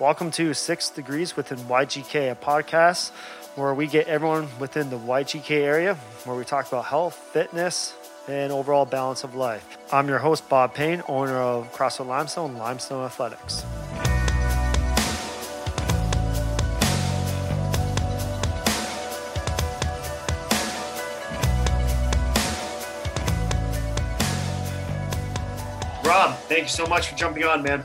Welcome to Six Degrees within YGK, a podcast where we get everyone within the YGK area, where we talk about health, fitness, and overall balance of life. I'm your host, Bob Payne, owner of CrossFit Limestone, Limestone Athletics. Rob, thank you so much for jumping on, man.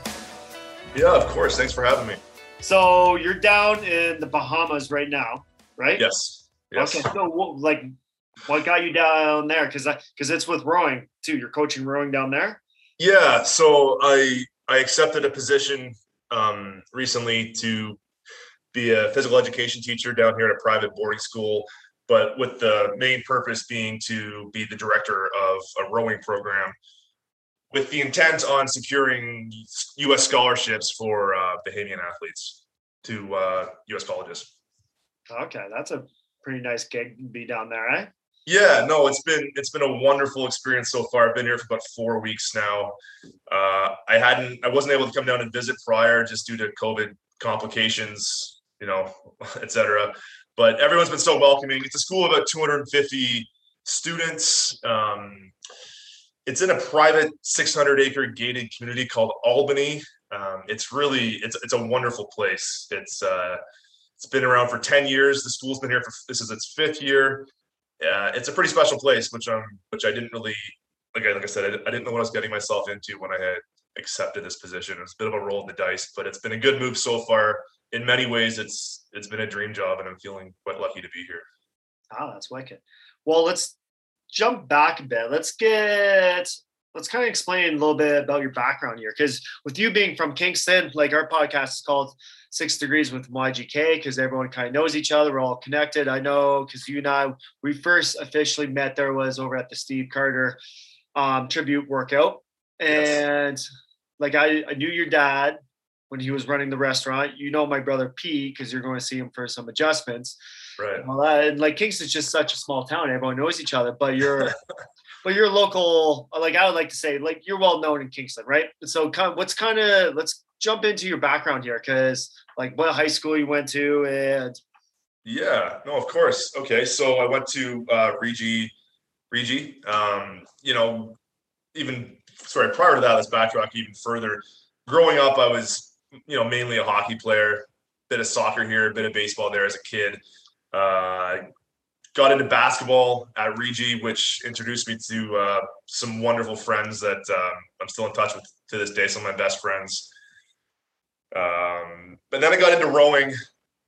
Yeah, of course. Thanks for having me. So you're down in the Bahamas right now, right? Yes. Yes. Okay. So, what, like, what got you down there? Because because it's with rowing too. You're coaching rowing down there. Yeah. So I I accepted a position um, recently to be a physical education teacher down here at a private boarding school, but with the main purpose being to be the director of a rowing program with the intent on securing U.S. scholarships for uh, Bahamian athletes to uh, U.S. colleges. Okay, that's a pretty nice gig to be down there, eh? Yeah, no, it's been it's been a wonderful experience so far. I've been here for about four weeks now. Uh, I hadn't, I wasn't able to come down and visit prior just due to COVID complications, you know, etc. But everyone's been so welcoming. It's a school of about 250 students. Um, it's in a private 600 acre gated community called Albany. Um, it's really it's it's a wonderful place. It's uh, it's been around for 10 years. The school's been here for this is its fifth year. Uh, it's a pretty special place, which um which I didn't really like. I, like I said, I, I didn't know what I was getting myself into when I had accepted this position. It was a bit of a roll in the dice, but it's been a good move so far. In many ways, it's it's been a dream job, and I'm feeling quite lucky to be here. Oh, that's wicked. Well, let's jump back a bit. Let's get let's kind of explain a little bit about your background here. Because with you being from Kingston, like our podcast is called Six Degrees with YGK, because everyone kind of knows each other. We're all connected. I know because you and I, we first officially met there was over at the Steve Carter um, tribute workout. And yes. like I, I knew your dad when he was running the restaurant. You know my brother Pete because you're going to see him for some adjustments. Right. And, and like Kingston's just such a small town. Everyone knows each other, but you're but you're local. Like I would like to say, like you're well known in Kingston, right? So kind of, what's kind of let's jump into your background here, because like what high school you went to and yeah, no, of course. Okay, so I went to uh, Regi, Regi. Um, you know, even sorry, prior to that, let's backtrack even further. Growing up, I was you know mainly a hockey player, bit of soccer here, a bit of baseball there as a kid. Uh, got into basketball at Regi, which introduced me to uh, some wonderful friends that um, I'm still in touch with to this day. Some of my best friends. Um, but then I got into rowing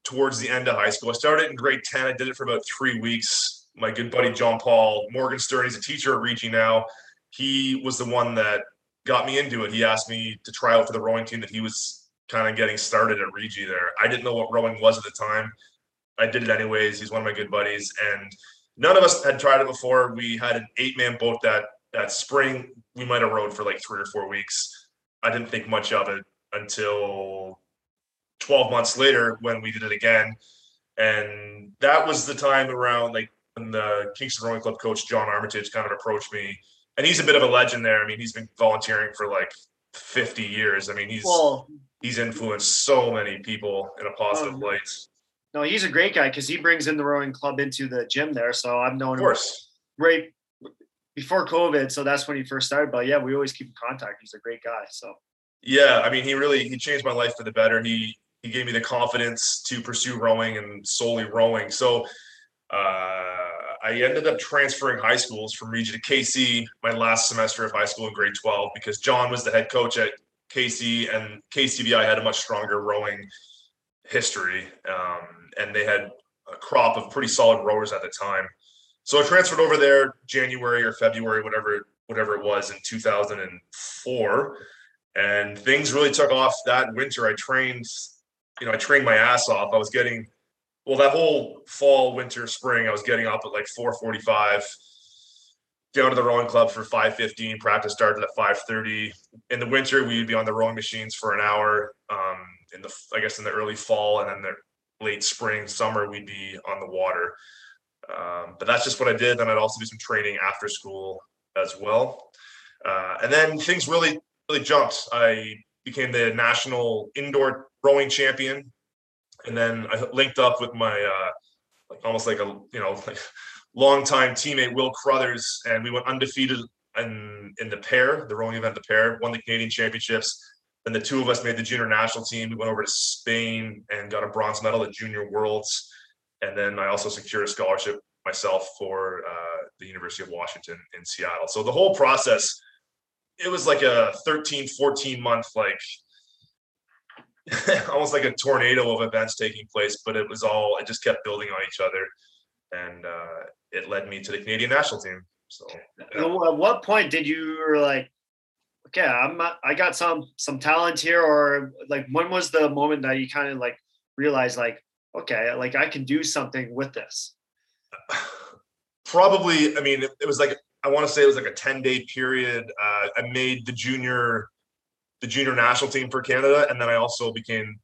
towards the end of high school. I started in grade 10. I did it for about three weeks. My good buddy John Paul Morgenstern, he's a teacher at Regi now. He was the one that got me into it. He asked me to try out for the rowing team that he was kind of getting started at Regi there. I didn't know what rowing was at the time. I did it anyways. He's one of my good buddies, and none of us had tried it before. We had an eight man boat that that spring. We might have rowed for like three or four weeks. I didn't think much of it until 12 months later when we did it again. And that was the time around like when the Kingston Rowing Club coach John Armitage kind of approached me. And he's a bit of a legend there. I mean, he's been volunteering for like 50 years. I mean, he's well, he's influenced so many people in a positive um, light. No, he's a great guy because he brings in the rowing club into the gym there. So I've known him right before COVID. So that's when he first started. But yeah, we always keep in contact. He's a great guy. So yeah, I mean, he really he changed my life for the better. He he gave me the confidence to pursue rowing and solely rowing. So uh, I ended up transferring high schools from Regi to KC my last semester of high school in grade 12 because John was the head coach at KC and KCVI had a much stronger rowing history. Um, and they had a crop of pretty solid rowers at the time. So I transferred over there January or February, whatever whatever it was in 2004, and things really took off that winter. I trained, you know, I trained my ass off. I was getting well that whole fall, winter, spring. I was getting up at like 4:45 down to the rowing club for 5.15 practice started at 5.30 in the winter we'd be on the rowing machines for an hour um, in the i guess in the early fall and then the late spring, summer, we'd be on the water. Um, but that's just what I did. Then I'd also do some training after school as well. Uh, and then things really, really jumped. I became the national indoor rowing champion, and then I linked up with my uh, like almost like a you know like longtime teammate Will Crothers, and we went undefeated in in the pair, the rowing event, the pair, won the Canadian championships. Then the two of us made the junior national team. We went over to Spain and got a bronze medal at Junior Worlds. And then I also secured a scholarship myself for uh, the University of Washington in Seattle. So the whole process, it was like a 13, 14 month, like almost like a tornado of events taking place, but it was all, it just kept building on each other. And uh, it led me to the Canadian national team. So yeah. at what point did you like, okay, I'm I got some some talent here, or like when was the moment that you kind of like realized like, okay, like I can do something with this? Probably, I mean, it, it was like I want to say it was like a 10 day period. Uh, I made the junior the junior national team for Canada, and then I also became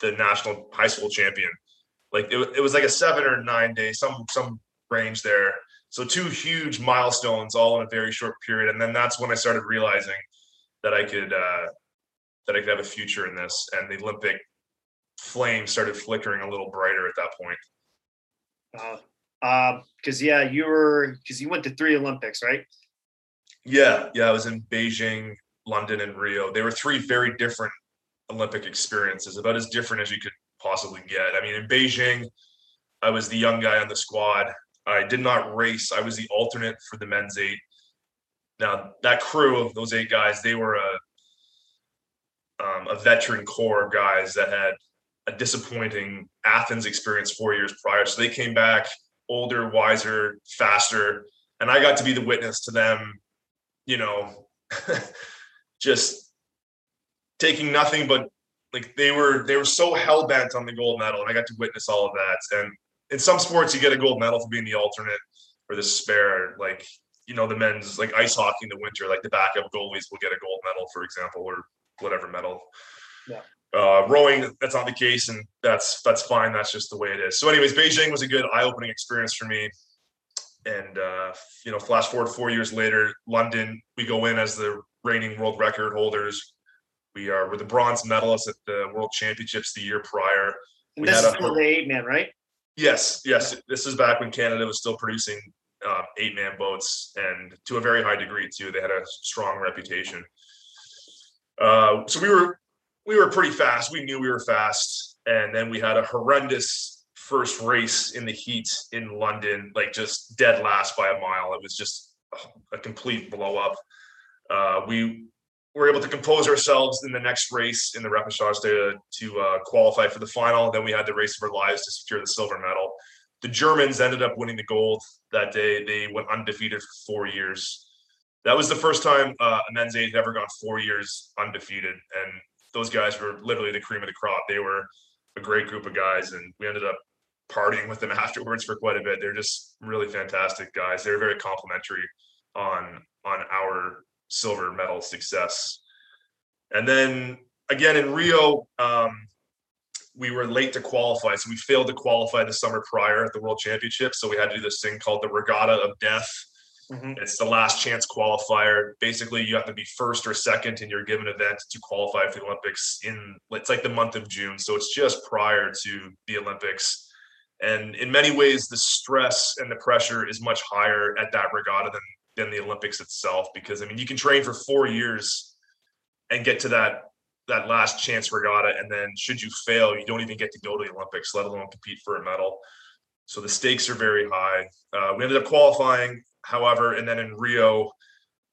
the national high school champion. Like it, it was like a seven or nine day, some some range there. So two huge milestones all in a very short period, and then that's when I started realizing that I could uh, that I could have a future in this, and the Olympic flame started flickering a little brighter at that point. Uh, because um, yeah, you were because you went to three Olympics, right? Yeah, yeah, I was in Beijing, London, and Rio. They were three very different Olympic experiences, about as different as you could possibly get. I mean, in Beijing, I was the young guy on the squad. I did not race. I was the alternate for the men's eight. Now that crew of those eight guys, they were a um, a veteran core of guys that had a disappointing Athens experience four years prior. So they came back older, wiser, faster, and I got to be the witness to them. You know, just taking nothing but like they were they were so hell bent on the gold medal, and I got to witness all of that. And in some sports you get a gold medal for being the alternate or the spare. Like you know the men's like ice hockey in the winter, like the backup goalies will get a gold medal, for example, or whatever medal. Yeah. Uh, rowing, that's not the case, and that's that's fine. That's just the way it is. So, anyways, Beijing was a good eye-opening experience for me. And uh, you know, flash forward four years later, London, we go in as the reigning world record holders. We are we're the bronze medalists at the World Championships the year prior. And we this is still the eight man, right? Yes, yes. This is back when Canada was still producing uh, eight man boats, and to a very high degree too. They had a strong reputation. Uh, so we were we were pretty fast. We knew we were fast, and then we had a horrendous first race in the heat in London, like just dead last by a mile. It was just a complete blow up. Uh, we were able to compose ourselves in the next race in the repechage to, to uh, qualify for the final. Then we had the race of our lives to secure the silver medal. The Germans ended up winning the gold that day. They went undefeated for four years. That was the first time uh, a men's eight had ever gone four years undefeated. And those guys were literally the cream of the crop. They were a great group of guys, and we ended up partying with them afterwards for quite a bit. They're just really fantastic guys. They're very complimentary on on our silver medal success. And then again in Rio, um, we were late to qualify, so we failed to qualify the summer prior at the World Championship. So we had to do this thing called the Regatta of Death. Mm-hmm. It's the last chance qualifier. Basically, you have to be first or second in your given event to qualify for the Olympics in it's like the month of June. So it's just prior to the Olympics. And in many ways, the stress and the pressure is much higher at that regatta than than the Olympics itself. Because I mean, you can train for four years and get to that that last chance regatta, and then should you fail, you don't even get to go to the Olympics, let alone compete for a medal. So the stakes are very high. Uh, we ended up qualifying However, and then in Rio,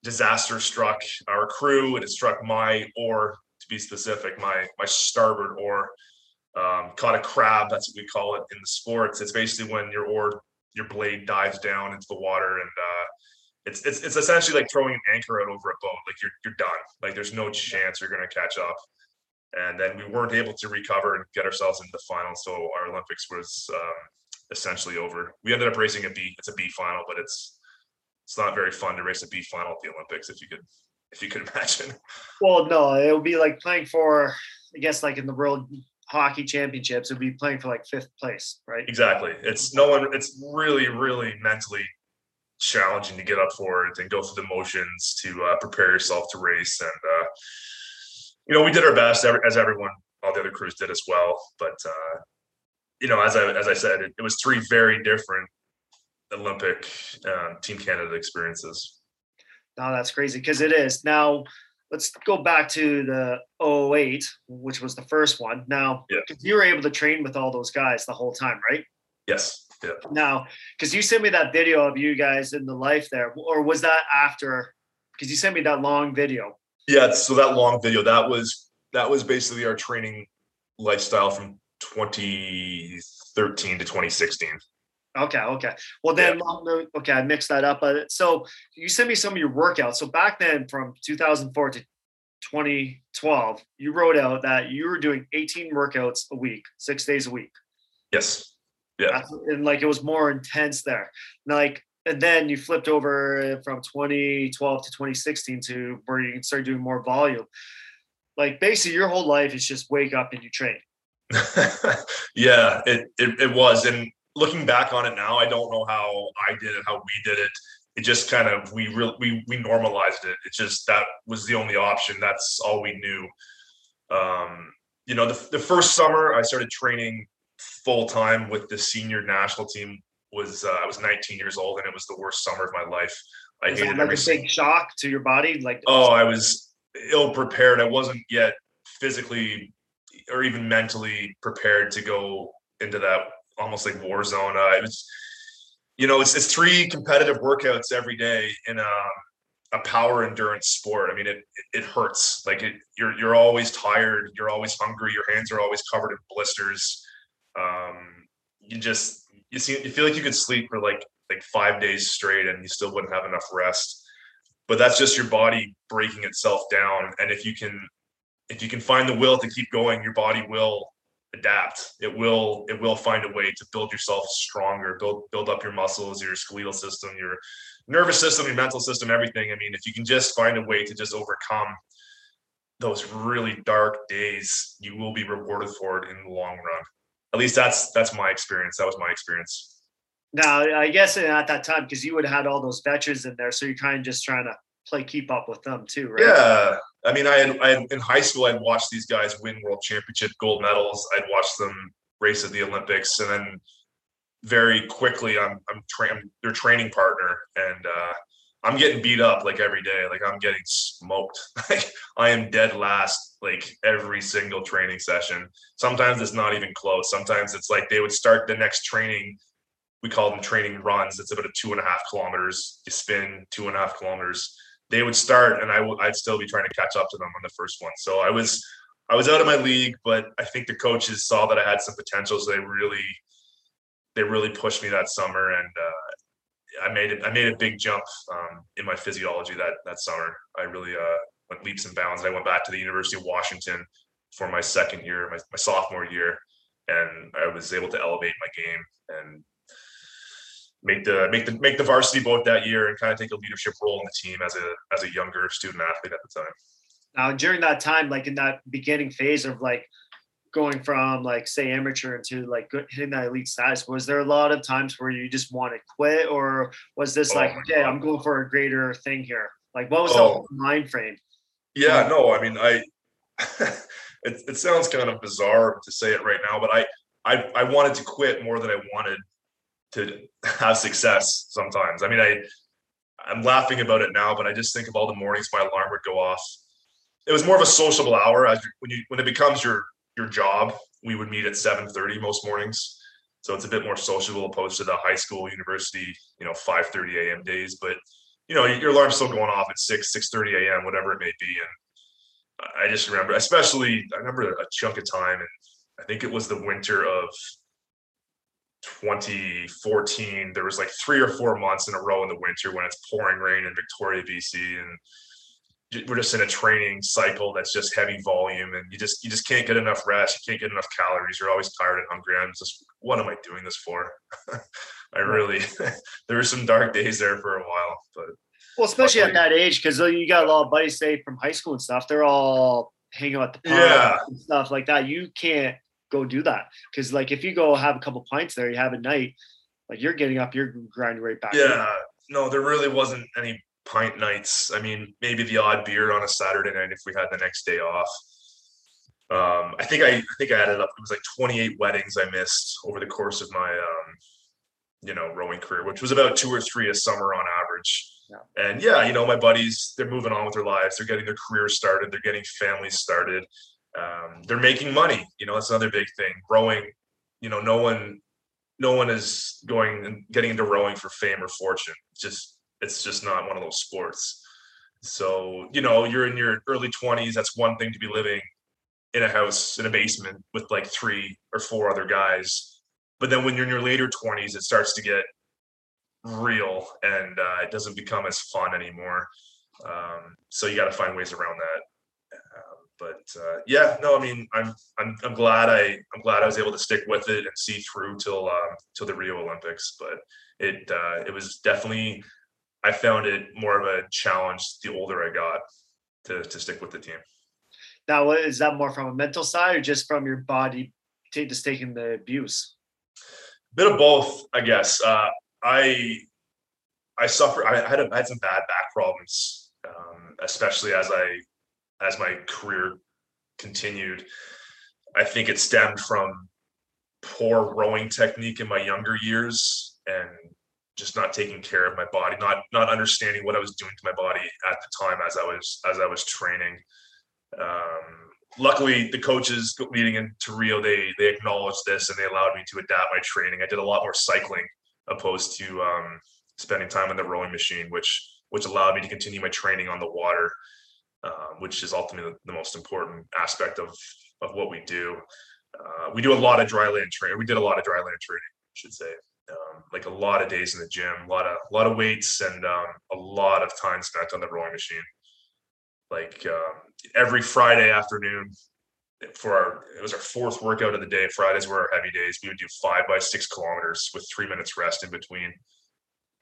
disaster struck our crew and it struck my oar, to be specific, my my starboard oar. Um, caught a crab, that's what we call it in the sports. It's basically when your oar, your blade dives down into the water and uh, it's, it's it's essentially like throwing an anchor out over a boat. Like you're you're done. Like there's no chance you're gonna catch up. And then we weren't able to recover and get ourselves into the final. So our Olympics was um, essentially over. We ended up racing a B. It's a B final, but it's it's not very fun to race a B final at the Olympics if you could if you could imagine. Well, no, it would be like playing for I guess like in the world hockey championships, it would be playing for like fifth place, right? Exactly. It's no one it's really, really mentally challenging to get up for it and go through the motions to uh, prepare yourself to race. And uh, you know, we did our best as everyone, all the other crews did as well. But uh, you know, as I as I said, it, it was three very different Olympic um, Team Canada experiences. No, that's crazy because it is. Now, let's go back to the 08, which was the first one. Now, yeah. you were able to train with all those guys the whole time, right? Yes. Yeah. Now, because you sent me that video of you guys in the life there, or was that after? Because you sent me that long video. Yeah. So that long video, that was that was basically our training lifestyle from 2013 to 2016. Okay, okay. Well, then, yeah. okay, I mixed that up. But so you sent me some of your workouts. So back then, from 2004 to 2012, you wrote out that you were doing 18 workouts a week, six days a week. Yes. Yeah. And like it was more intense there. And Like, and then you flipped over from 2012 to 2016 to where you can start doing more volume. Like basically, your whole life is just wake up and you train. yeah, it, it it was, and looking back on it now, I don't know how I did it, how we did it. It just kind of we real we we normalized it. It just that was the only option. That's all we knew. Um, you know, the the first summer I started training full time with the senior national team was uh, I was 19 years old and it was the worst summer of my life. I was hated like every a big shock to your body. Like oh, I was ill prepared. I wasn't yet physically or even mentally prepared to go into that almost like war zone. Uh, it was, you know, it's, it's three competitive workouts every day in a, a power endurance sport. I mean, it, it hurts. Like it, you're, you're always tired. You're always hungry. Your hands are always covered in blisters. Um, you just, you see, you feel like you could sleep for like, like five days straight and you still wouldn't have enough rest. But that's just your body breaking itself down. And if you can, if you can find the will to keep going, your body will adapt. It will it will find a way to build yourself stronger, build build up your muscles, your skeletal system, your nervous system, your mental system, everything. I mean, if you can just find a way to just overcome those really dark days, you will be rewarded for it in the long run. At least that's that's my experience. That was my experience. Now, I guess at that time, because you would have had all those veterans in there, so you're kind of just trying to play keep up with them too, right? Yeah, I mean, I had, I had in high school, I'd watch these guys win world championship gold medals. I'd watch them race at the Olympics, and then very quickly, I'm I'm, tra- I'm their training partner, and uh, I'm getting beat up like every day. Like I'm getting smoked. Like I am dead last like every single training session. Sometimes it's not even close. Sometimes it's like they would start the next training. We call them training runs. It's about a two and a half kilometers. You spin two and a half kilometers they would start and I w- I'd still be trying to catch up to them on the first one. So I was I was out of my league, but I think the coaches saw that I had some potential, so they really they really pushed me that summer, and uh, I made it. I made a big jump um, in my physiology that that summer. I really uh, went leaps and bounds. I went back to the University of Washington for my second year, my, my sophomore year, and I was able to elevate my game and make the make the make the varsity boat that year and kind of take a leadership role in the team as a as a younger student athlete at the time. Now during that time, like in that beginning phase of like going from like say amateur into like hitting that elite status, was there a lot of times where you just want to quit, or was this oh like okay, God. I'm going for a greater thing here? Like what was oh. the mind frame? Yeah, no, I mean I. it, it sounds kind of bizarre to say it right now, but I, I I wanted to quit more than I wanted to have success sometimes. I mean, I I'm laughing about it now, but I just think of all the mornings my alarm would go off. It was more of a sociable hour as when you when it becomes your your job. We would meet at 7:30 most mornings, so it's a bit more sociable opposed to the high school, university, you know, 5:30 a.m. days. But you know, your alarm's still going off at 6 6:30 a.m. whatever it may be, and I just remember, especially I remember a chunk of time, and I think it was the winter of 2014 there was like three or four months in a row in the winter when it's pouring rain in victoria bc and we're just in a training cycle that's just heavy volume and you just you just can't get enough rest you can't get enough calories you're always tired and hungry i'm just what am i doing this for i really there were some dark days there for a while but well especially at that age because uh, you got a lot of buddies say from high school and stuff they're all hanging out the park yeah. and stuff like that you can't go do that. Because like if you go have a couple pints there, you have a night, like you're getting up, you're grinding right back. Yeah, no, there really wasn't any pint nights. I mean, maybe the odd beer on a Saturday night if we had the next day off. Um, I think I, I think I added up. It was like 28 weddings I missed over the course of my, um, you know, rowing career, which was about two or three a summer on average. Yeah. And yeah, you know, my buddies, they're moving on with their lives. They're getting their careers started. They're getting families started. Um, they're making money. You know, that's another big thing. Rowing, you know, no one, no one is going and getting into rowing for fame or fortune. It's just, it's just not one of those sports. So, you know, you're in your early 20s. That's one thing to be living in a house in a basement with like three or four other guys. But then when you're in your later 20s, it starts to get real and uh, it doesn't become as fun anymore. Um, so you got to find ways around that. Uh, but uh, yeah, no, I mean, I'm, I'm I'm glad I I'm glad I was able to stick with it and see through till um, till the Rio Olympics. But it uh, it was definitely I found it more of a challenge the older I got to to stick with the team. Now, is that more from a mental side or just from your body take just taking the abuse? A bit of both, I guess. Uh, I I suffered. I had a, I had some bad back problems, um, especially as I as my career continued. I think it stemmed from poor rowing technique in my younger years and just not taking care of my body, not not understanding what I was doing to my body at the time as I was as I was training. Um, luckily, the coaches leading into Rio they they acknowledged this and they allowed me to adapt my training. I did a lot more cycling opposed to um, spending time on the rowing machine, which which allowed me to continue my training on the water, uh, which is ultimately the, most important aspect of of what we do. Uh, we do a lot of dry land training. We did a lot of dry land training, I should say. Um, like a lot of days in the gym, a lot of a lot of weights, and um, a lot of time spent on the rowing machine like um, every Friday afternoon for our it was our fourth workout of the day. Fridays were our heavy days. We would do five by six kilometers with three minutes rest in between.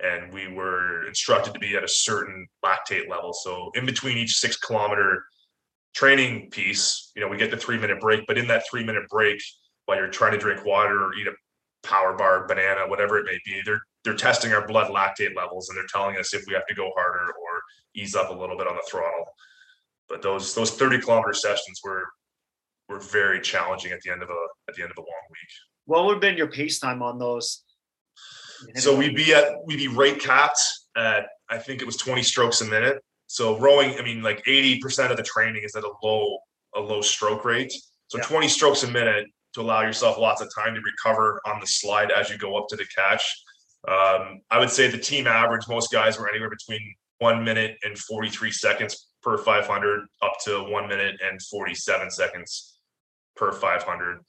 And we were instructed to be at a certain lactate level. So in between each six kilometer training piece, you know, we get the three minute break, but in that three minute break, while you're trying to drink water or eat a power bar, banana, whatever it may be, they're they're testing our blood lactate levels and they're telling us if we have to go harder or ease up a little bit on the throttle but those those 30 kilometer sessions were were very challenging at the end of a at the end of a long week. What would have been your pace time on those? So we'd be at we'd be rate capped at I think it was 20 strokes a minute. So rowing, I mean, like 80% of the training is at a low a low stroke rate. So yeah. 20 strokes a minute to allow yourself lots of time to recover on the slide as you go up to the catch. Um, I would say the team average, most guys were anywhere between one minute and 43 seconds per 500 up to one minute and 47 seconds per 500.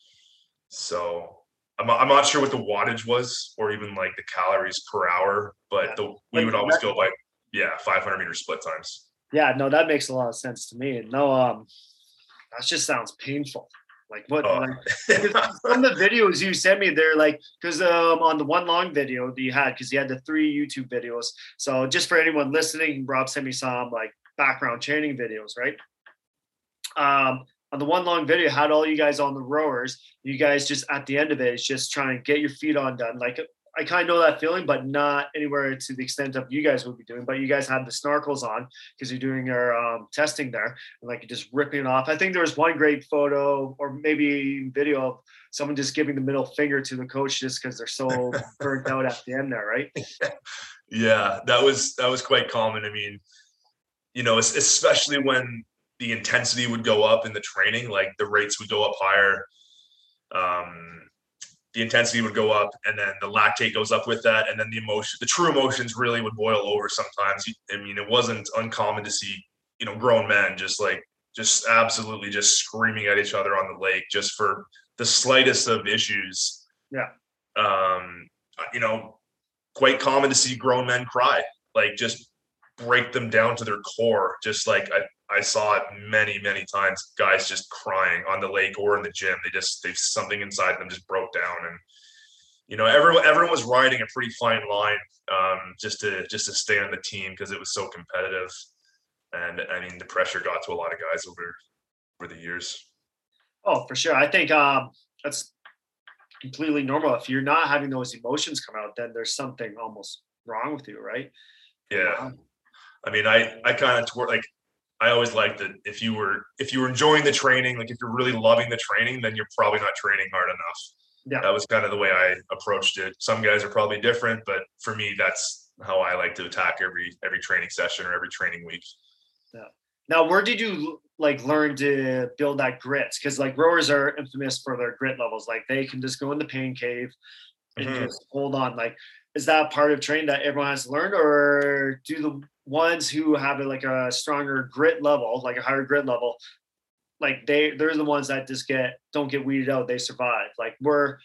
So I'm, I'm not sure what the wattage was or even like the calories per hour, but the, we would always go by, yeah, 500 meter split times. Yeah, no, that makes a lot of sense to me. No, um, that just sounds painful. Like what? Oh. Like, some of the videos you sent me, they're like because um, on the one long video that you had, because you had the three YouTube videos. So just for anyone listening, Rob sent me some like background training videos, right? Um, on the one long video, had all you guys on the rowers. You guys just at the end of it, it's just trying to get your feet on done. Like I kind of know that feeling, but not anywhere to the extent of you guys would be doing. But you guys had the snorkels on because you're doing your um, testing there, and like just ripping it off. I think there was one great photo or maybe video of someone just giving the middle finger to the coach just because they're so burnt out at the end there, right? Yeah, that was that was quite common. I mean, you know, especially when the intensity would go up in the training, like the rates would go up higher. Um, the intensity would go up and then the lactate goes up with that. And then the emotion the true emotions really would boil over sometimes. I mean it wasn't uncommon to see you know grown men just like just absolutely just screaming at each other on the lake just for the slightest of issues. Yeah. Um you know quite common to see grown men cry like just break them down to their core just like i I saw it many, many times. Guys just crying on the lake or in the gym. They just they something inside them just broke down, and you know everyone everyone was riding a pretty fine line um, just to just to stay on the team because it was so competitive. And I mean, the pressure got to a lot of guys over over the years. Oh, for sure. I think um, that's completely normal. If you're not having those emotions come out, then there's something almost wrong with you, right? Yeah. I mean, I I kind of toward like I always liked that if you were if you were enjoying the training, like if you're really loving the training, then you're probably not training hard enough. Yeah. That was kind of the way I approached it. Some guys are probably different, but for me, that's how I like to attack every every training session or every training week. Yeah. Now, where did you like learn to build that grit? Because like rowers are infamous for their grit levels. Like they can just go in the pain cave and mm-hmm. just hold on. Like, is that part of training that everyone has learned, or do the ones who have like a stronger grit level, like a higher grit level, like they they're the ones that just get don't get weeded out. They survive. Like we're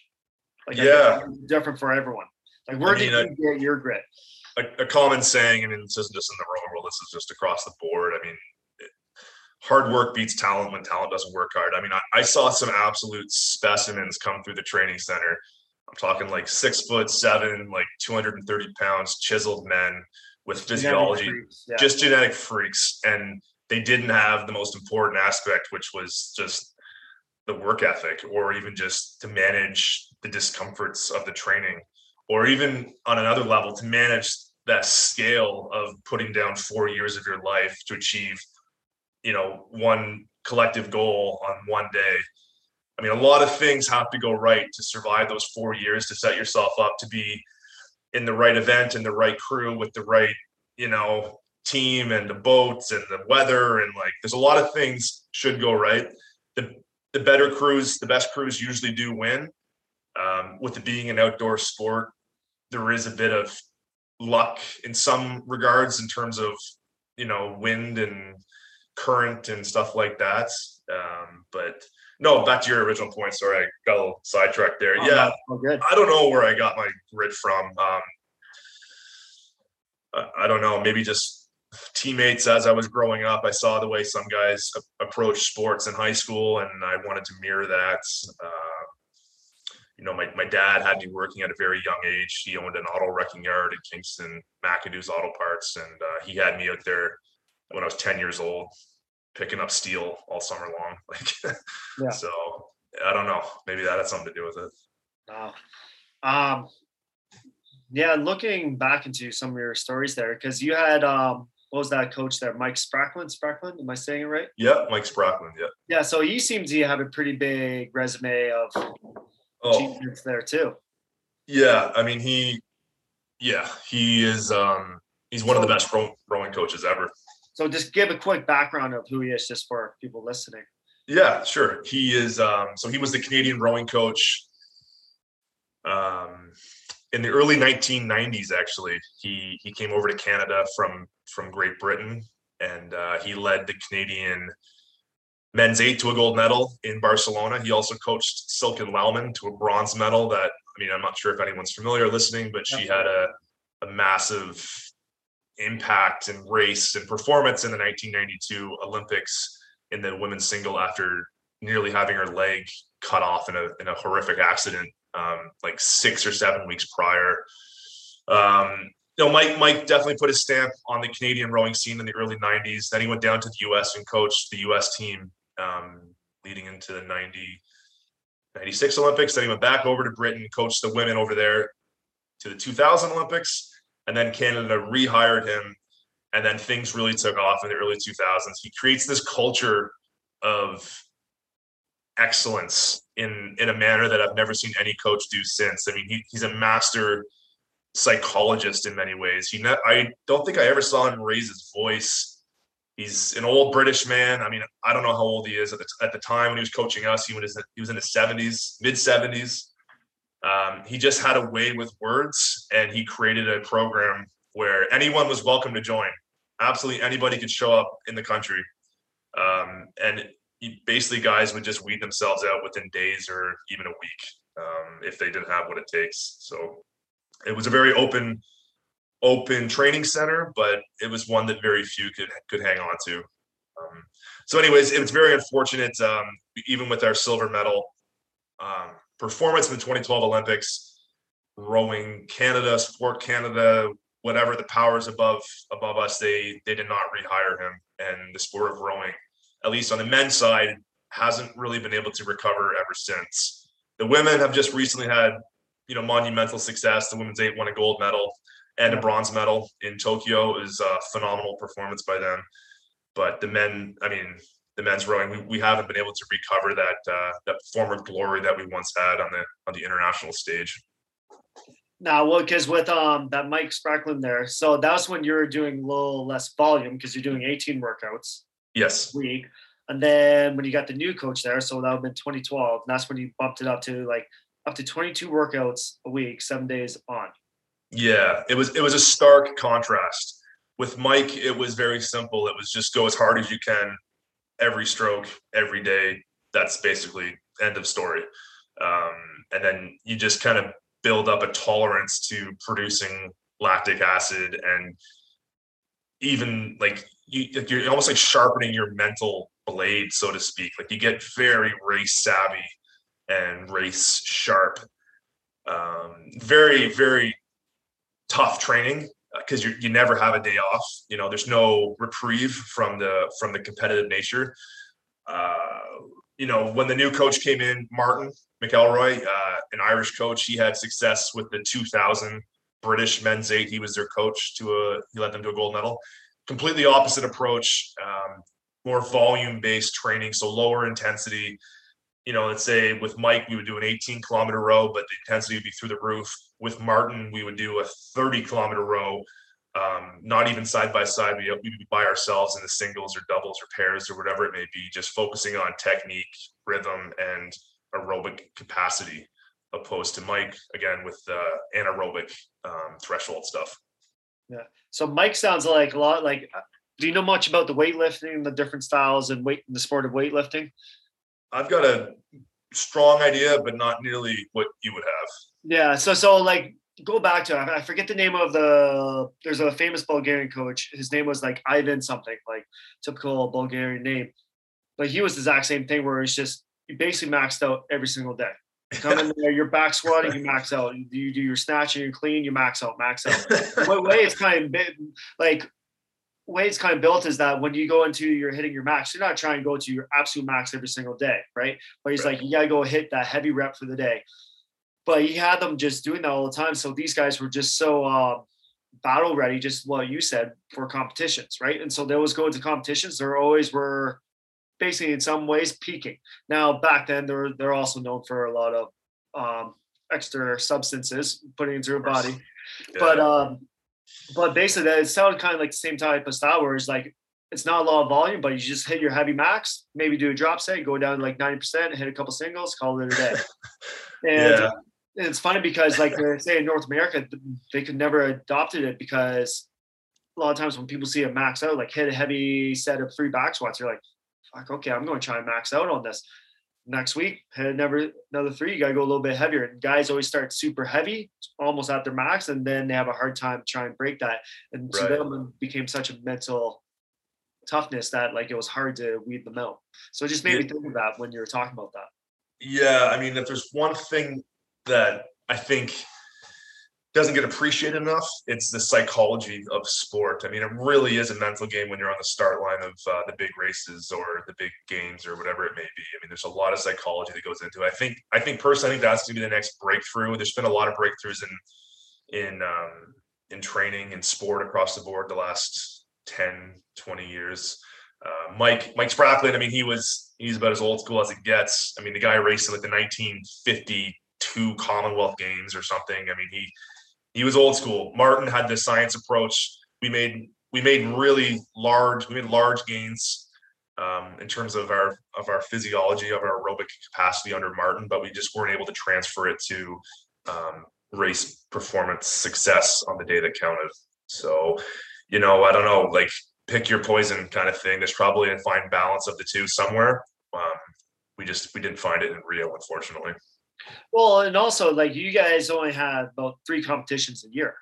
like yeah different for everyone. Like where I mean, did you get your grit? A, a, common saying, I mean, this isn't just in the rowing world. This is just across the board. I mean, it, hard work beats talent when talent doesn't work hard. I mean, I, I saw some absolute specimens come through the training center. I'm talking like six foot seven, like 230 pounds, chiseled men with physiology, yeah. just genetic freaks. And they didn't have the most important aspect, which was just the work ethic, or even just to manage the discomforts of the training, or even on another level, to manage that scale of putting down four years of your life to achieve, you know, one collective goal on one day. I mean, a lot of things have to go right to survive those four years to set yourself up to be in the right event and the right crew with the right, you know, team and the boats and the weather and like there's a lot of things should go right. The the better crews, the best crews usually do win. Um, with it being an outdoor sport, there is a bit of luck in some regards in terms of you know wind and current and stuff like that. Um, but no, back to your original point. Sorry, I got a little sidetracked there. Oh, yeah, I don't know where I got my grit from. Um, I don't know. Maybe just teammates as I was growing up. I saw the way some guys approach sports in high school, and I wanted to mirror that. Uh, you know, my, my dad had me working at a very young age. He owned an auto wrecking yard in Kingston, McAdoo's Auto Parts, and uh, he had me out there when I was 10 years old picking up steel all summer long. Like, yeah. so I don't know. Maybe that had something to do with it. Wow. Um, yeah, looking back into some of your stories there, because you had um, what was that coach there, Mike Spracklen? Spracklen, am I saying it right? Yeah, Mike Spracklen. Yeah. Yeah, so he seems to have a pretty big resume of oh. there too. Yeah, I mean he, yeah, he is. um He's one of the best rowing coaches ever. So just give a quick background of who he is, just for people listening. Yeah, sure. He is. Um, so he was the Canadian rowing coach um, in the early 1990s. Actually, he he came over to Canada from from Great Britain, and uh, he led the Canadian men's eight to a gold medal in Barcelona. He also coached Silken Laumann to a bronze medal. That I mean, I'm not sure if anyone's familiar listening, but she had a a massive impact and race and performance in the 1992 Olympics in the women's single after nearly having her leg cut off in a in a horrific accident um, like six or seven weeks prior. Um, you know, Mike Mike definitely put his stamp on the Canadian rowing scene in the early 90s. Then he went down to the US and coached the US team um, leading into the 90, 96 Olympics. Then he went back over to Britain, coached the women over there to the 2000 Olympics and then Canada rehired him, and then things really took off in the early 2000s. He creates this culture of excellence in in a manner that I've never seen any coach do since. I mean, he, he's a master psychologist in many ways. He ne- I don't think I ever saw him raise his voice. He's an old British man. I mean, I don't know how old he is at the, at the time when he was coaching us. He was he was in his 70s, mid 70s. Um, he just had a way with words, and he created a program where anyone was welcome to join. Absolutely anybody could show up in the country, um, and basically guys would just weed themselves out within days or even a week um, if they didn't have what it takes. So it was a very open, open training center, but it was one that very few could could hang on to. Um, so, anyways, it's very unfortunate. Um, even with our silver medal, um, performance in the 2012 Olympics, rowing Canada, Sport Canada, whatever the powers above above us, they they did not rehire him, and the sport of rowing, at least on the men's side, hasn't really been able to recover ever since. The women have just recently had, you know, monumental success. The women's eight won a gold medal and a bronze medal in Tokyo. Is a phenomenal performance by them. but the men, I mean, the men's rowing, we, we haven't been able to recover that uh, that former glory that we once had on the on the international stage. Now, well, because with um that Mike Spracklen there, so that's when you're doing a little less volume because you're doing 18 workouts Yes. week, and then when you got the new coach there, so that would have been 2012, and that's when you bumped it up to like up to 22 workouts a week, seven days on. Yeah, it was it was a stark contrast. With Mike, it was very simple. It was just go as hard as you can, every stroke, every day. That's basically end of story. Um, and then you just kind of build up a tolerance to producing lactic acid and even like you you're almost like sharpening your mental blade, so to speak. Like you get very race savvy and race sharp. Um, very, very tough training because you you never have a day off. You know, there's no reprieve from the from the competitive nature. Uh, you know, when the new coach came in, Martin McElroy, uh, an Irish coach, he had success with the 2000 British men's eight. He was their coach to a he led them to a gold medal. Completely opposite approach, um, more volume based training, so lower intensity. You know, let's say with Mike, we would do an 18 kilometer row, but the intensity would be through the roof. With Martin, we would do a 30 kilometer row, um, not even side by side. We would be by ourselves in the singles or doubles or pairs or whatever it may be, just focusing on technique, rhythm, and aerobic capacity, opposed to Mike again with uh, anaerobic um, threshold stuff. Yeah. So Mike sounds like a lot like. uh, Do you know much about the weightlifting, the different styles, and weight in the sport of weightlifting? I've got a strong idea, but not nearly what you would have. Yeah. So so like go back to I forget the name of the there's a famous Bulgarian coach. His name was like Ivan something, like typical Bulgarian name. But he was the exact same thing where it's just you basically maxed out every single day. Come in there, you're back squatting, you max out. You, you do your snatching and clean, you max out, max out. the way it's kind of like way it's kind of built is that when you go into you're hitting your max, you're not trying to go to your absolute max every single day, right? But he's Right. like, you gotta go hit that heavy rep for the day. But he had them just doing that all the time. So these guys were just so uh, battle ready, just what you said for competitions, right? And so they always go into competitions. They're always were basically in some ways peaking. Now back then they're they're also known for a lot of um, extra substances putting into course. body Yeah. but um but basically that it sounded kind of like the same type of style where it's like it's not a lot of volume but you just hit your heavy max maybe do a drop set go down to like 90% hit a couple singles call it a day and Yeah. it's funny because like they say in north america they could never adopted it because a lot of times when people see a max out like hit a heavy set of three back squats you're like fuck okay i'm going to try and max out on this next week hit another another three you got to go a little bit heavier and guys always start super heavy almost at their max and then they have a hard time trying to break that and to Right. them it became such a mental toughness that like it was hard to weed them out so it just made Yeah. me think of that when you were talking about that Yeah, I mean, if there's one thing that I think doesn't get appreciated enough, it's the psychology of sport. I mean, it really is a mental game when you're on the start line of uh, the big races or the big games or whatever it may be. I mean, there's a lot of psychology that goes into it. I think, I think personally, I think that's going to be the next breakthrough. There's been a lot of breakthroughs in, in, um, in training and sport across the board the last 10, 20 years. Uh, Mike, Mike Spracklen, I mean, he was, he's about as old school as it gets. I mean, the guy raced like the 1952 Commonwealth Games or something. I mean, he, he was old school. Martin had the science approach. We made, we made really large, we made large gains um, in terms of our, of our physiology, of our aerobic capacity under Martin, but we just weren't able to transfer it to um, race performance success on the day that counted. So, you know, I don't know, like pick your poison kind of thing. There's probably a fine balance of the two somewhere. Um, we just we didn't find it in Rio, unfortunately. Well and also like you guys only had about three competitions a year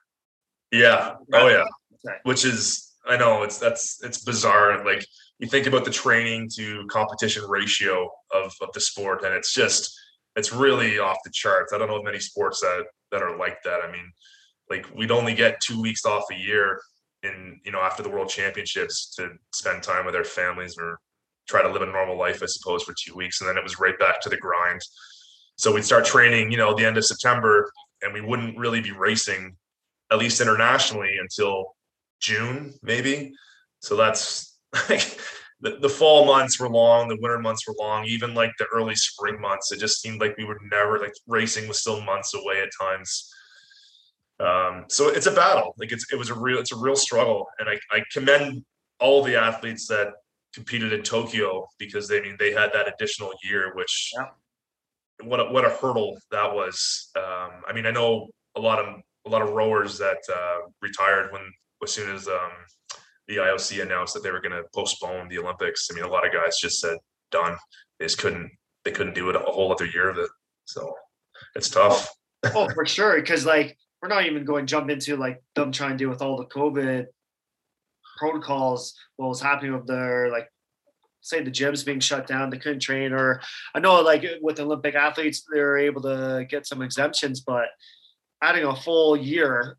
Yeah. Oh yeah. Right. Which is I know it's that's it's bizarre. Like you think about the training to competition ratio of of the sport, and it's just it's really off the charts. I don't know of many sports that that are like that. I mean, like we'd only get two weeks off a year in you know after the world championships to spend time with our families or try to live a normal life, I suppose, for two weeks, and then it was right back to the grind. So we'd start training, you know, the end of September, and we wouldn't really be racing, at least internationally, until June, maybe. So that's like the, the fall months were long, the winter months were long, even like the early spring months. It just seemed like we would never like racing was still months away at times. Um, so it's a battle. Like it's it was a real it's a real struggle, and I, I commend all the athletes that competed in Tokyo because they I mean they had that additional year, which yeah. What a, what a hurdle that was. Um, I mean I know a lot of a lot of rowers that uh, retired when as soon as um, the IOC announced that they were going to postpone the Olympics. I mean, a lot of guys just said done. They just couldn't. They couldn't do it a whole other year of it. So it's tough. Oh, oh for sure. Because like we're not even going to jump into like them trying to deal with all the COVID protocols. What was happening with their like say the gyms being shut down, they couldn't train, or I know like with Olympic athletes, they're able to get some exemptions, but adding a full year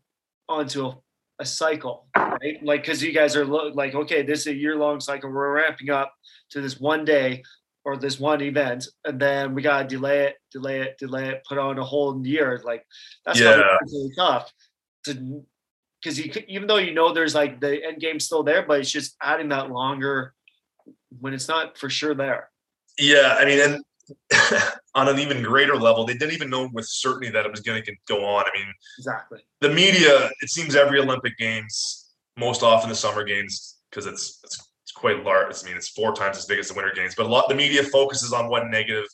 onto a a cycle, right? Like, because you guys are lo- like, okay, this is a year long cycle. We're ramping up to this one day or this one event, and then we gotta delay it, delay it, delay it, put on a whole year. Like, that's yeah. really tough to because you even though you know there's like the end game still there, but it's just adding that longer when it's not for sure there. Yeah, I mean, and on an even greater level, they didn't even know with certainty that it was going to go on. I mean, exactly. The media, it seems every Olympic Games, most often the Summer Games, because it's, it's it's quite large. I mean, it's four times as big as the Winter Games, but a lot the media focuses on one negative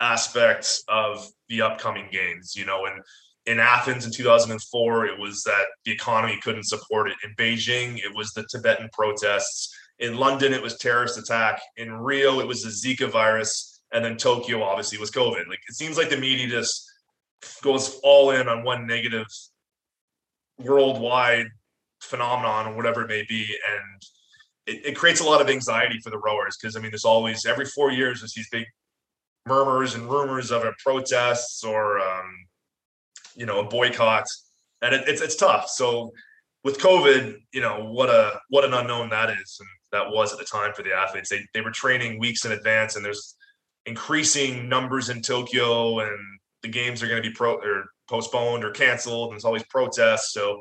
aspect of the upcoming games. You know, and in Athens in 2004, it was that the economy couldn't support it. In Beijing, it was the Tibetan protests. In London, it was terrorist attack. In Rio, it was the Zika virus and then Tokyo obviously was COVID. Like it seems like the media just goes all in on one negative worldwide phenomenon or whatever it may be, and it, it creates a lot of anxiety for the rowers because I mean, there's always every four years there's these big murmurs and rumors of a protests or um, you know a boycott, and it, it's it's tough. So with COVID, you know what a what an unknown that is, and that was at the time for the athletes. They they were training weeks in advance, and there's increasing numbers in Tokyo and the games are going to be pro or postponed or canceled and there's always protests. So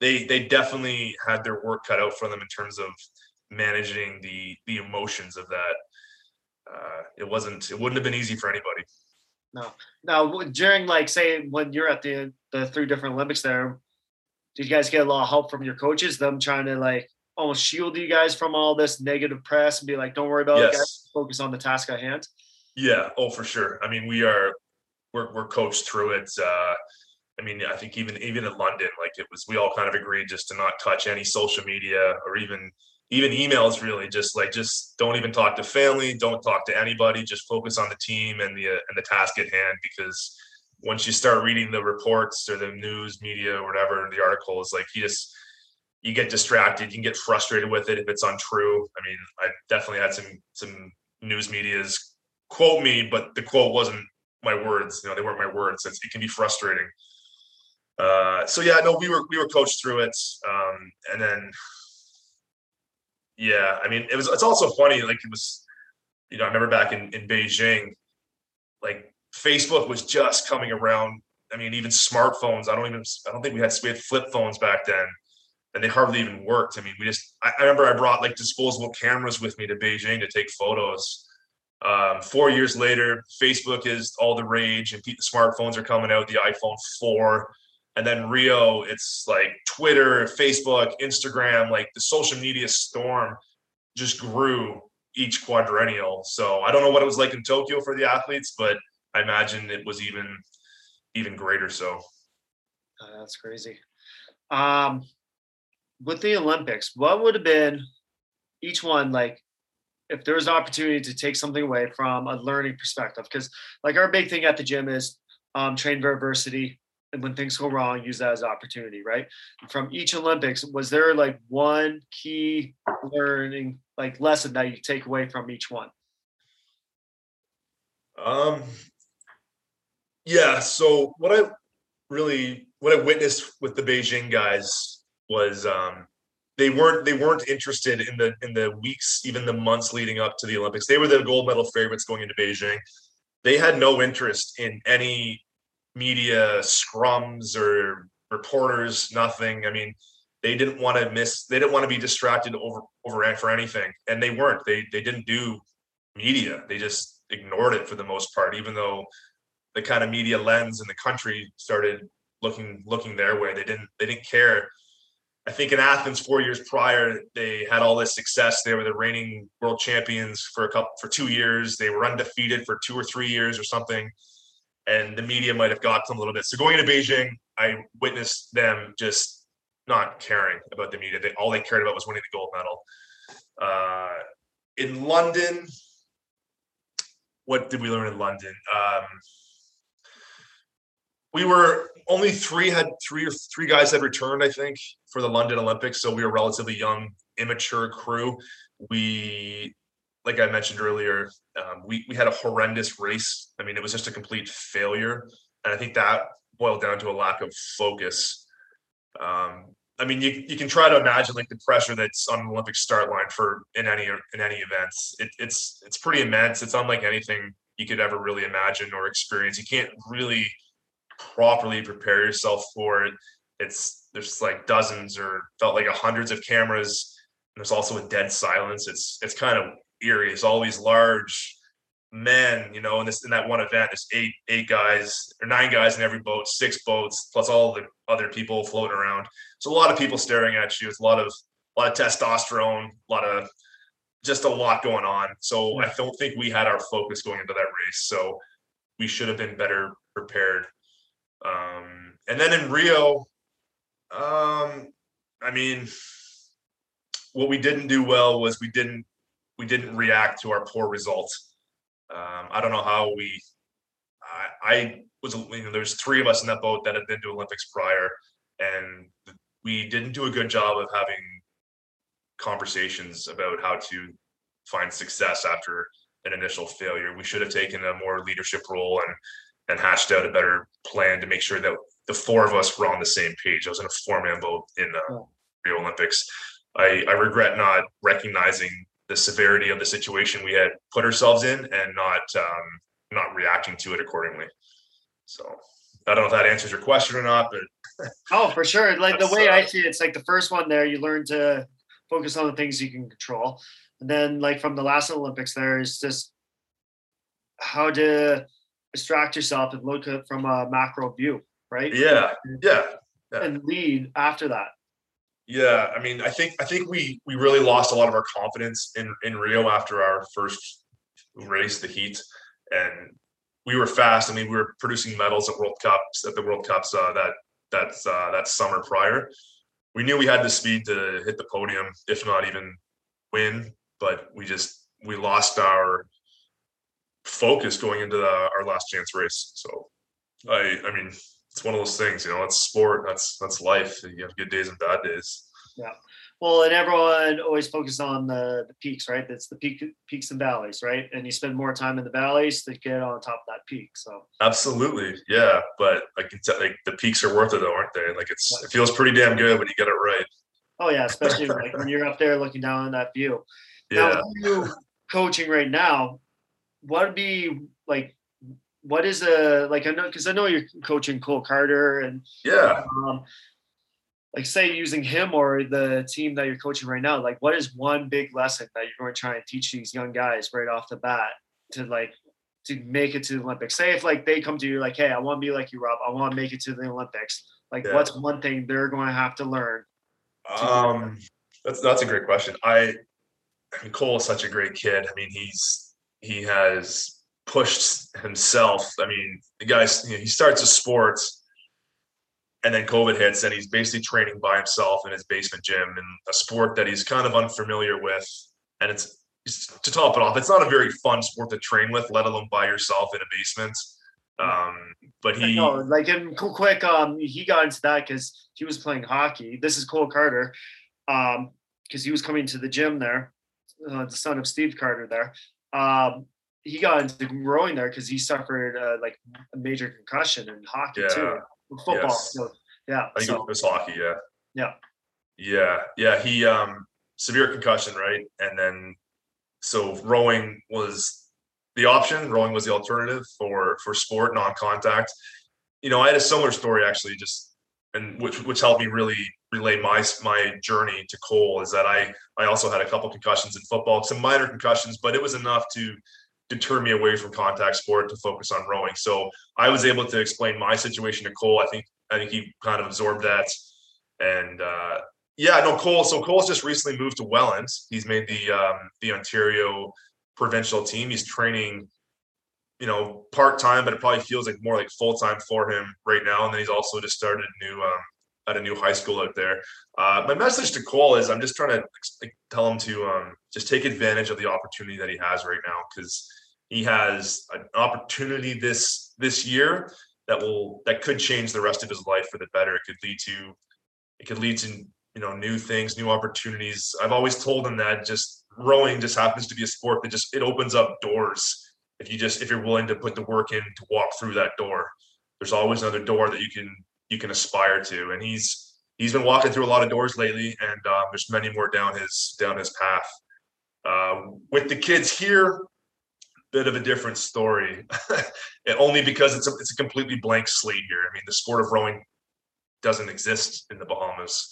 they they definitely had their work cut out for them in terms of managing the the emotions of that. Uh, it wasn't it wouldn't have been easy for anybody. No. Now during like say when you're at the the three different olympics there did you guys get a lot of help from your coaches them trying to like almost shield you guys from all this negative press and be like don't worry about yes. it guys focus on the task at hand yeah. Oh, for sure. I mean, we are we're we're coached through it. Uh, I mean, I think even even in London, like it was, we all kind of agreed just to not touch any social media or even even emails. Really, just like just don't even talk to family, don't talk to anybody. Just focus on the team and the uh, and the task at hand. Because once you start reading the reports or the news media or whatever, the articles, like you just you get distracted. You can get frustrated with it if it's untrue. I mean, I definitely had some some news media's quote me, but the quote wasn't my words. You know, they weren't my words. It's, it can be frustrating. Uh, so yeah, no, we were we were coached through it, um, and then yeah, I mean, it was. It's also funny. Like it was, you know, I remember back in in Beijing, like Facebook was just coming around. I mean, even smartphones. I don't even. I don't think we had we had flip phones back then, and they hardly even worked. I mean, we just. I, I remember I brought like disposable cameras with me to Beijing to take photos um, four years later, Facebook is all the rage, and the smartphones are coming out. The iPhone four, and then Rio, it's like Twitter, Facebook, Instagram, like the social media storm just grew each quadrennial. So I don't know what it was like in Tokyo for the athletes, but I imagine it was even even greater. So uh, that's crazy. Um, with the Olympics, what would have been each one like if there's opportunity to take something away from a learning perspective, because like our big thing at the gym is um, train for adversity, and when things go wrong, use that as opportunity, right? From each Olympics, was there like one key learning like lesson that you take away from each one? Um, yeah. So what I really what I witnessed with the Beijing guys was um, they weren't they weren't interested in the in the weeks even the months leading up to the olympics. They were the gold medal favorites going into beijing. They had no interest in any media scrums or reporters nothing. I mean they didn't want to miss they didn't want to be distracted over over for anything and they weren't. They they didn't do media. They just ignored it for the most part even though the kind of media lens in the country started looking looking their way. They didn't they didn't care i think in athens four years prior they had all this success they were the reigning world champions for a couple for two years they were undefeated for two or three years or something and the media might have got them a little bit so going into beijing i witnessed them just not caring about the media. They, all they cared about was winning the gold medal. Uh, in London, what did we learn in London? Um, we were only three had three or three guys had returned, I think, for the London Olympics. So we were relatively young, immature crew. We, like I mentioned earlier, um, we we had a horrendous race. I mean, it was just a complete failure, and I think that boiled down to a lack of focus. Um, I mean, you, you can try to imagine like the pressure that's on an Olympic start line for in any in any events. It, it's it's pretty immense. It's unlike anything you could ever really imagine or experience. You can't really properly prepare yourself for it. It's there's like dozens or felt like hundreds of cameras. And there's also a dead silence. It's it's kind of eerie. It's all these large men, you know, in this in that one event, there's eight eight guys or nine guys in every boat, six boats, plus all the other people floating around. So a lot of people staring at you. It's a lot of a lot of testosterone, a lot of just a lot going on. So I don't think we had our focus going into that race. So we should have been better prepared. Um, and then in Rio, um, I mean, what we didn't do well was we didn't we didn't react to our poor results. Um, I don't know how we. I, I was you know there's three of us in that boat that had been to Olympics prior, and we didn't do a good job of having conversations about how to find success after an initial failure. We should have taken a more leadership role and and hashed out a better plan to make sure that the four of us were on the same page. I was in a four man boat in the Rio Olympics. I, I regret not recognizing the severity of the situation we had put ourselves in and not um, not reacting to it accordingly. So I don't know if that answers your question or not, but oh, for sure. Like the way uh, I see it, it's like the first one there, you learn to focus on the things you can control, and then like from the last Olympics, there is just how to distract yourself and look at from a macro view, right? Yeah, yeah, yeah. and lead after that. Yeah, I mean, I think I think we we really lost a lot of our confidence in in Rio after our first race, the heat, and we were fast. I mean, we were producing medals at World Cups at the World Cups uh, that that uh, that summer prior. We knew we had the speed to hit the podium, if not even win, but we just we lost our focus going into the, our last chance race. So, I I mean, it's one of those things, you know, it's sport. That's that's life. You have good days and bad days. Yeah. Well, and everyone always focuses on the, the peaks, right? That's the peak peaks and valleys, right? And you spend more time in the valleys to get on top of that peak. So absolutely, yeah. But like, like the peaks are worth it, though, aren't they? Like it's it feels pretty damn good when you get it right. Oh yeah, especially like when you're up there looking down on that view. Yeah. Now, you coaching right now, what would be like what is a like I know because I know you're coaching Cole Carter and yeah, um, like say using him or the team that you're coaching right now. Like, what is one big lesson that you're going to try and teach these young guys right off the bat to like to make it to the Olympics? Say if like they come to you like, hey, I want to be like you, Rob. I want to make it to the Olympics. Like, yeah. what's one thing they're going to have to learn? To um, that's that's a great question. I, I mean, Cole is such a great kid. I mean, he's he has pushed himself. I mean, the guy's you know, he starts a sport and then COVID hits and he's basically training by himself in his basement gym in a sport that he's kind of unfamiliar with. And it's, to top it off, it's not a very fun sport to train with, let alone by yourself in a basement. Um, but he no, like in quick, um, he got into that because he was playing hockey. This is Cole Carter, um, because he was coming to the gym there, uh, the son of Steve Carter there. Um, he got into rowing there because he suffered uh, like a major concussion in hockey yeah. too, football. Yes. So, yeah, I think so, it was hockey. Yeah, yeah, yeah, yeah. He um severe concussion, right? And then so rowing was the option. Rowing was the alternative for for sport, non-contact. You know, I had a similar story actually. Just and which which helped me really relay my my journey to Cole is that I I also had a couple concussions in football, some minor concussions, but it was enough to deter me away from contact sport to focus on rowing. So I was able to explain my situation to Cole. I think I think he kind of absorbed that, and uh, yeah, no Cole. So Cole's just recently moved to Welland. He's made the um, the Ontario provincial team. He's training you know, part time, but it probably feels like more like full time for him right now. And then he's also just started new um, at a new high school out there. Uh, my message to Cole is I'm just trying to like, tell him to um, just take advantage of the opportunity that he has right now because he has an opportunity this this year that will that could change the rest of his life for the better. It could lead to it could lead to you know new things, new opportunities. I've always told him that just rowing just happens to be a sport that just it opens up doors if you just if you're willing to put the work in to walk through that door there's always another door that you can you can aspire to. And he's he's been walking through a lot of doors lately and um, there's many more down his down his path. Uh, with the kids here bit of a different story. Only because it's a, it's a completely blank slate here. I mean the sport of rowing doesn't exist in the bahamas.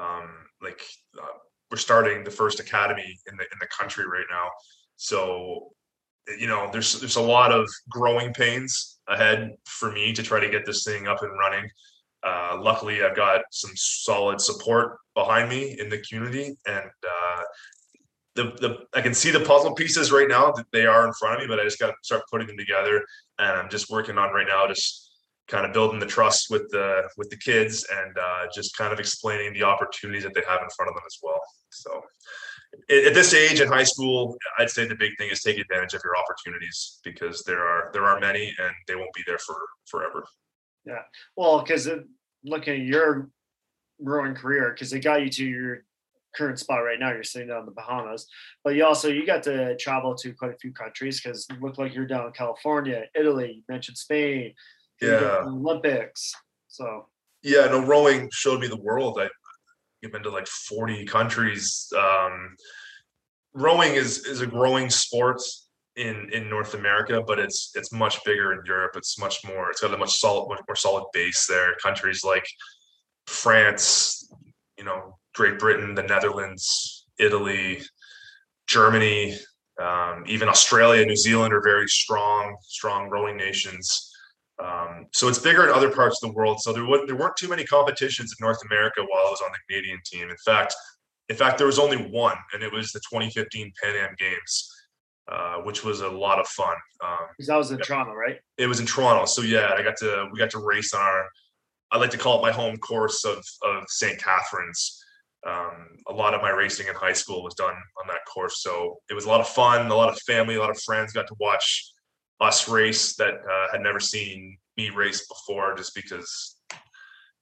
Um, like uh, we're starting the first academy in the in the country right now. So you know, there's there's a lot of growing pains ahead for me to try to get this thing up and running. Uh, luckily, I've got some solid support behind me in the community, and uh, the the I can see the puzzle pieces right now that they are in front of me, but I just got to start putting them together, and I'm just working on right now, just kind of building the trust with the with the kids, and uh, just kind of explaining the opportunities that they have in front of them as well. So at this age in high school, I'd say the big thing is take advantage of your opportunities because there are there are many and they won't be there for forever. Yeah, well, because looking at your rowing career, because it got you to your current spot right now. You're sitting down in the Bahamas, but you also you got to travel to quite a few countries because it looked like you're down in California, Italy. You mentioned Spain. Yeah, Olympics. So yeah, no, rowing showed me the world. I you've been to like 40 countries. Um, rowing is is a growing sport in in North America, but it's it's much bigger in Europe. It's much more. It's got a much solid, much more solid base there. Countries like France, you know, Great Britain, the Netherlands, Italy, Germany, um, even Australia, New Zealand are very strong, strong rowing nations. Um, so it's bigger in other parts of the world. So there, w- there weren't too many competitions in North America while I was on the Canadian team. In fact, in fact, there was only one, and it was the 2015 Pan Am Games, uh, which was a lot of fun. Um, that was in yeah, Toronto, right? It was in Toronto. So yeah, I got to we got to race on our, I like to call it my home course of of St. Catharines. Um, a lot of my racing in high school was done on that course, so it was a lot of fun. A lot of family, a lot of friends got to watch us race that uh, had never seen me race before, just because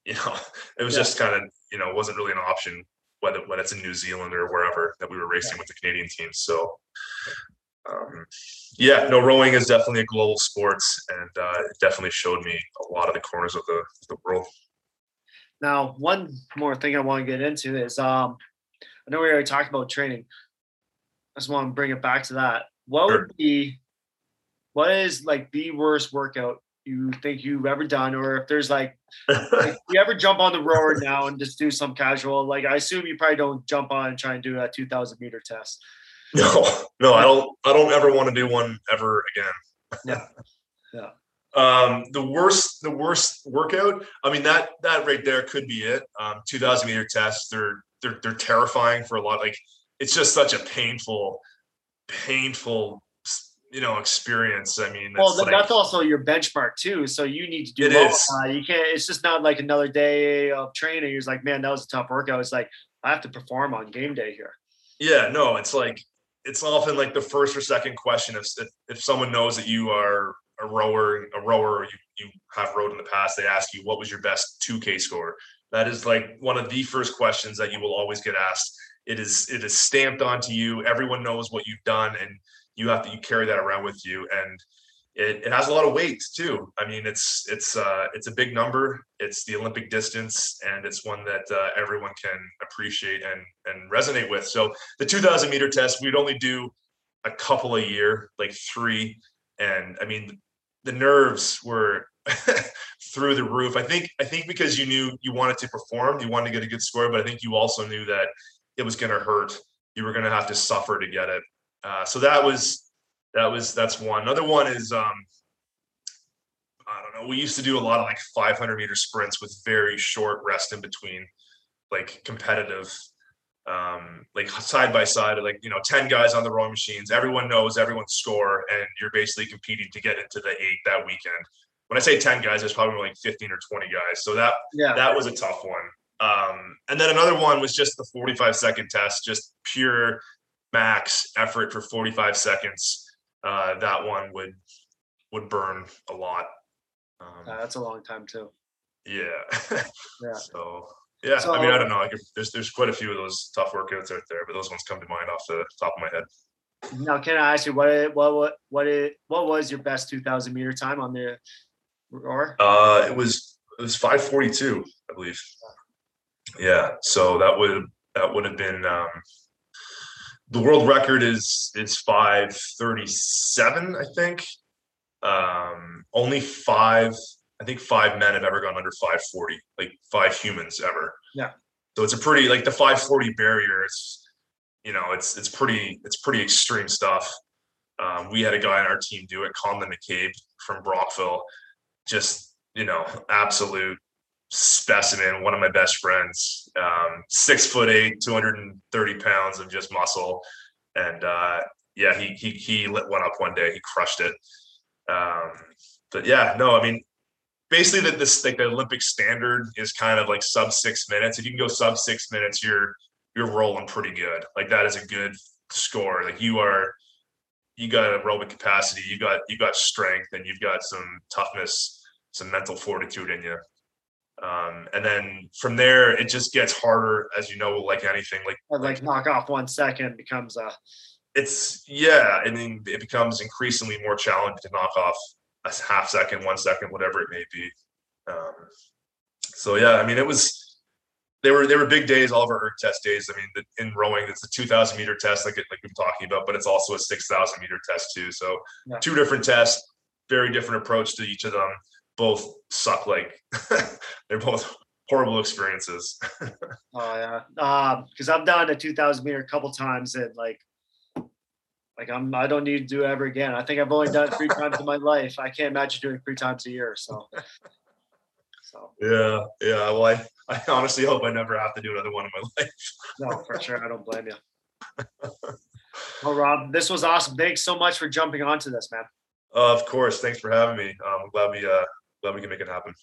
you know it was yeah. just kind of you know wasn't really an option whether when it's in New Zealand or wherever that we were racing yeah. with the Canadian team. So um, yeah, no, rowing is definitely a global sport, and uh, it definitely showed me a lot of the corners of the, the world. Now, one more thing I want to get into is um, I know we already talked about training. I just want to bring it back to that. What sure. would be what is like the worst workout you think you've ever done? Or if there's like, like you ever jump on the rower now and just do some casual like i assume you probably don't jump on and try and do a 2000 meter test. No no i don't i don't ever want to do one ever again. Yeah. Yeah. Um the worst the worst workout i mean that that right there could be it. Um 2000 meter tests they're they're they're terrifying for a lot like it's just such a painful painful you know experience. I mean, well, like, that's also your benchmark too. So you need to do it. Is. Uh, you can't. It's just not like another day of training. You're like, man, that was a tough workout. It's like I have to perform on game day here. Yeah, no, it's like it's often like the first or second question if if, if someone knows that you are a rower, a rower, you you have rowed in the past, they ask you what was your best 2K score. That is like one of the first questions that you will always get asked. It is it is stamped onto you. Everyone knows what you've done, and you have to you carry that around with you and it, it has a lot of weight too i mean it's it's uh it's a big number it's the olympic distance and it's one that uh, everyone can appreciate and and resonate with so the 2000 meter test we'd only do a couple a year like three and i mean the nerves were through the roof. I think I think because you knew you wanted to perform, you wanted to get a good score, but I think you also knew that it was going to hurt. You were going to have to suffer to get it. Uh, so that was that was that's one. Another one is um, I don't know. We used to do a lot of like 500 meter sprints with very short rest in between, like competitive um, like side by side, like you know, ten guys on the rowing machines. Everyone knows everyone's score, and you're basically competing to get into the eight that weekend. When I say ten guys, there's probably like fifteen or twenty guys. So that yeah. that was a tough one. Um, and then another one was just the 45 second test, just pure max effort for 45 seconds. Uh, that one would would burn a lot. Um, that's a long time too. Yeah. yeah. So yeah, so, I mean, I don't know. Like, there's there's quite a few of those tough workouts out there, but those ones come to mind off the top of my head. Now, can I ask you what what what what it, what was your best 2,000 meter time on the roar? Uh, it was it was 5:42, I believe. Yeah, so that would that would have been um, the world record is is 5:37, I think. Um, only five I think five men have ever gone under 540, like five humans ever. Yeah. So it's a pretty like the 540 barrier. It's you know it's it's pretty it's pretty extreme stuff. Um, we had a guy on our team do it, Conlin McCabe from Brockville, just you know absolute specimen. One of my best friends, um, six foot eight, 230 pounds of just muscle, and uh, yeah, he he he lit one up one day. He crushed it. Um, but yeah, no, I mean basically that this like the Olympic standard is kind of like sub six minutes. If you can go sub six minutes, you're you're rolling pretty good. Like that is a good score. Like you are you got aerobic capacity, you got you got strength, and you've got some toughness, some mental fortitude in you. Um, and then from there, it just gets harder, as you know, like anything. Like like knock off one second becomes a. It's yeah, I mean, it becomes increasingly more challenging to knock off a half second, one second, whatever it may be. Um, so yeah, I mean, it was they were they were big days, all of our erg test days. I mean, the, in rowing, it's a 2,000 meter test, like like we've been talking about, but it's also a 6,000 meter test too. So yeah. two different tests, very different approach to each of them. Both suck like they're both horrible experiences. oh yeah, because um, I've done a 2,000 meter a couple times and like like I'm I don't need to do it ever again. I think I've only done it three times in my life. I can't imagine doing it three times a year. So so yeah, yeah. Well I, I honestly hope I never have to do another one in my life. no, for sure. I don't blame you. well, Rob, this was awesome. Thanks so much for jumping onto this, man. Uh, of course. Thanks for having me. Um, I'm glad we uh glad we can make it happen.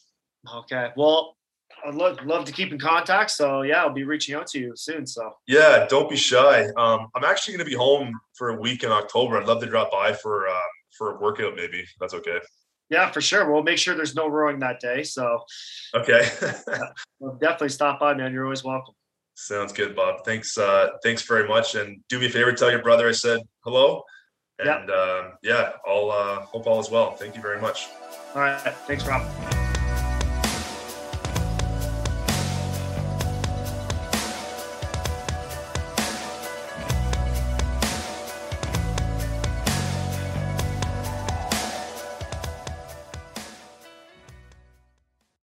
Okay. Well, I'd love, love to keep in contact. So yeah, I'll be reaching out to you soon. So yeah, don't be shy. Um, I'm actually going to be home for a week in October. I'd love to drop by for uh, for a workout, maybe. That's okay. Yeah, for sure. We'll make sure there's no rowing that day. So okay, yeah, we'll definitely stop by, man. You're always welcome. Sounds good, Bob. Thanks. Uh, thanks very much. And do me a favor, tell your brother I said hello. And yeah, uh, yeah I'll uh, hope all is well. Thank you very much. All right. Thanks, Rob.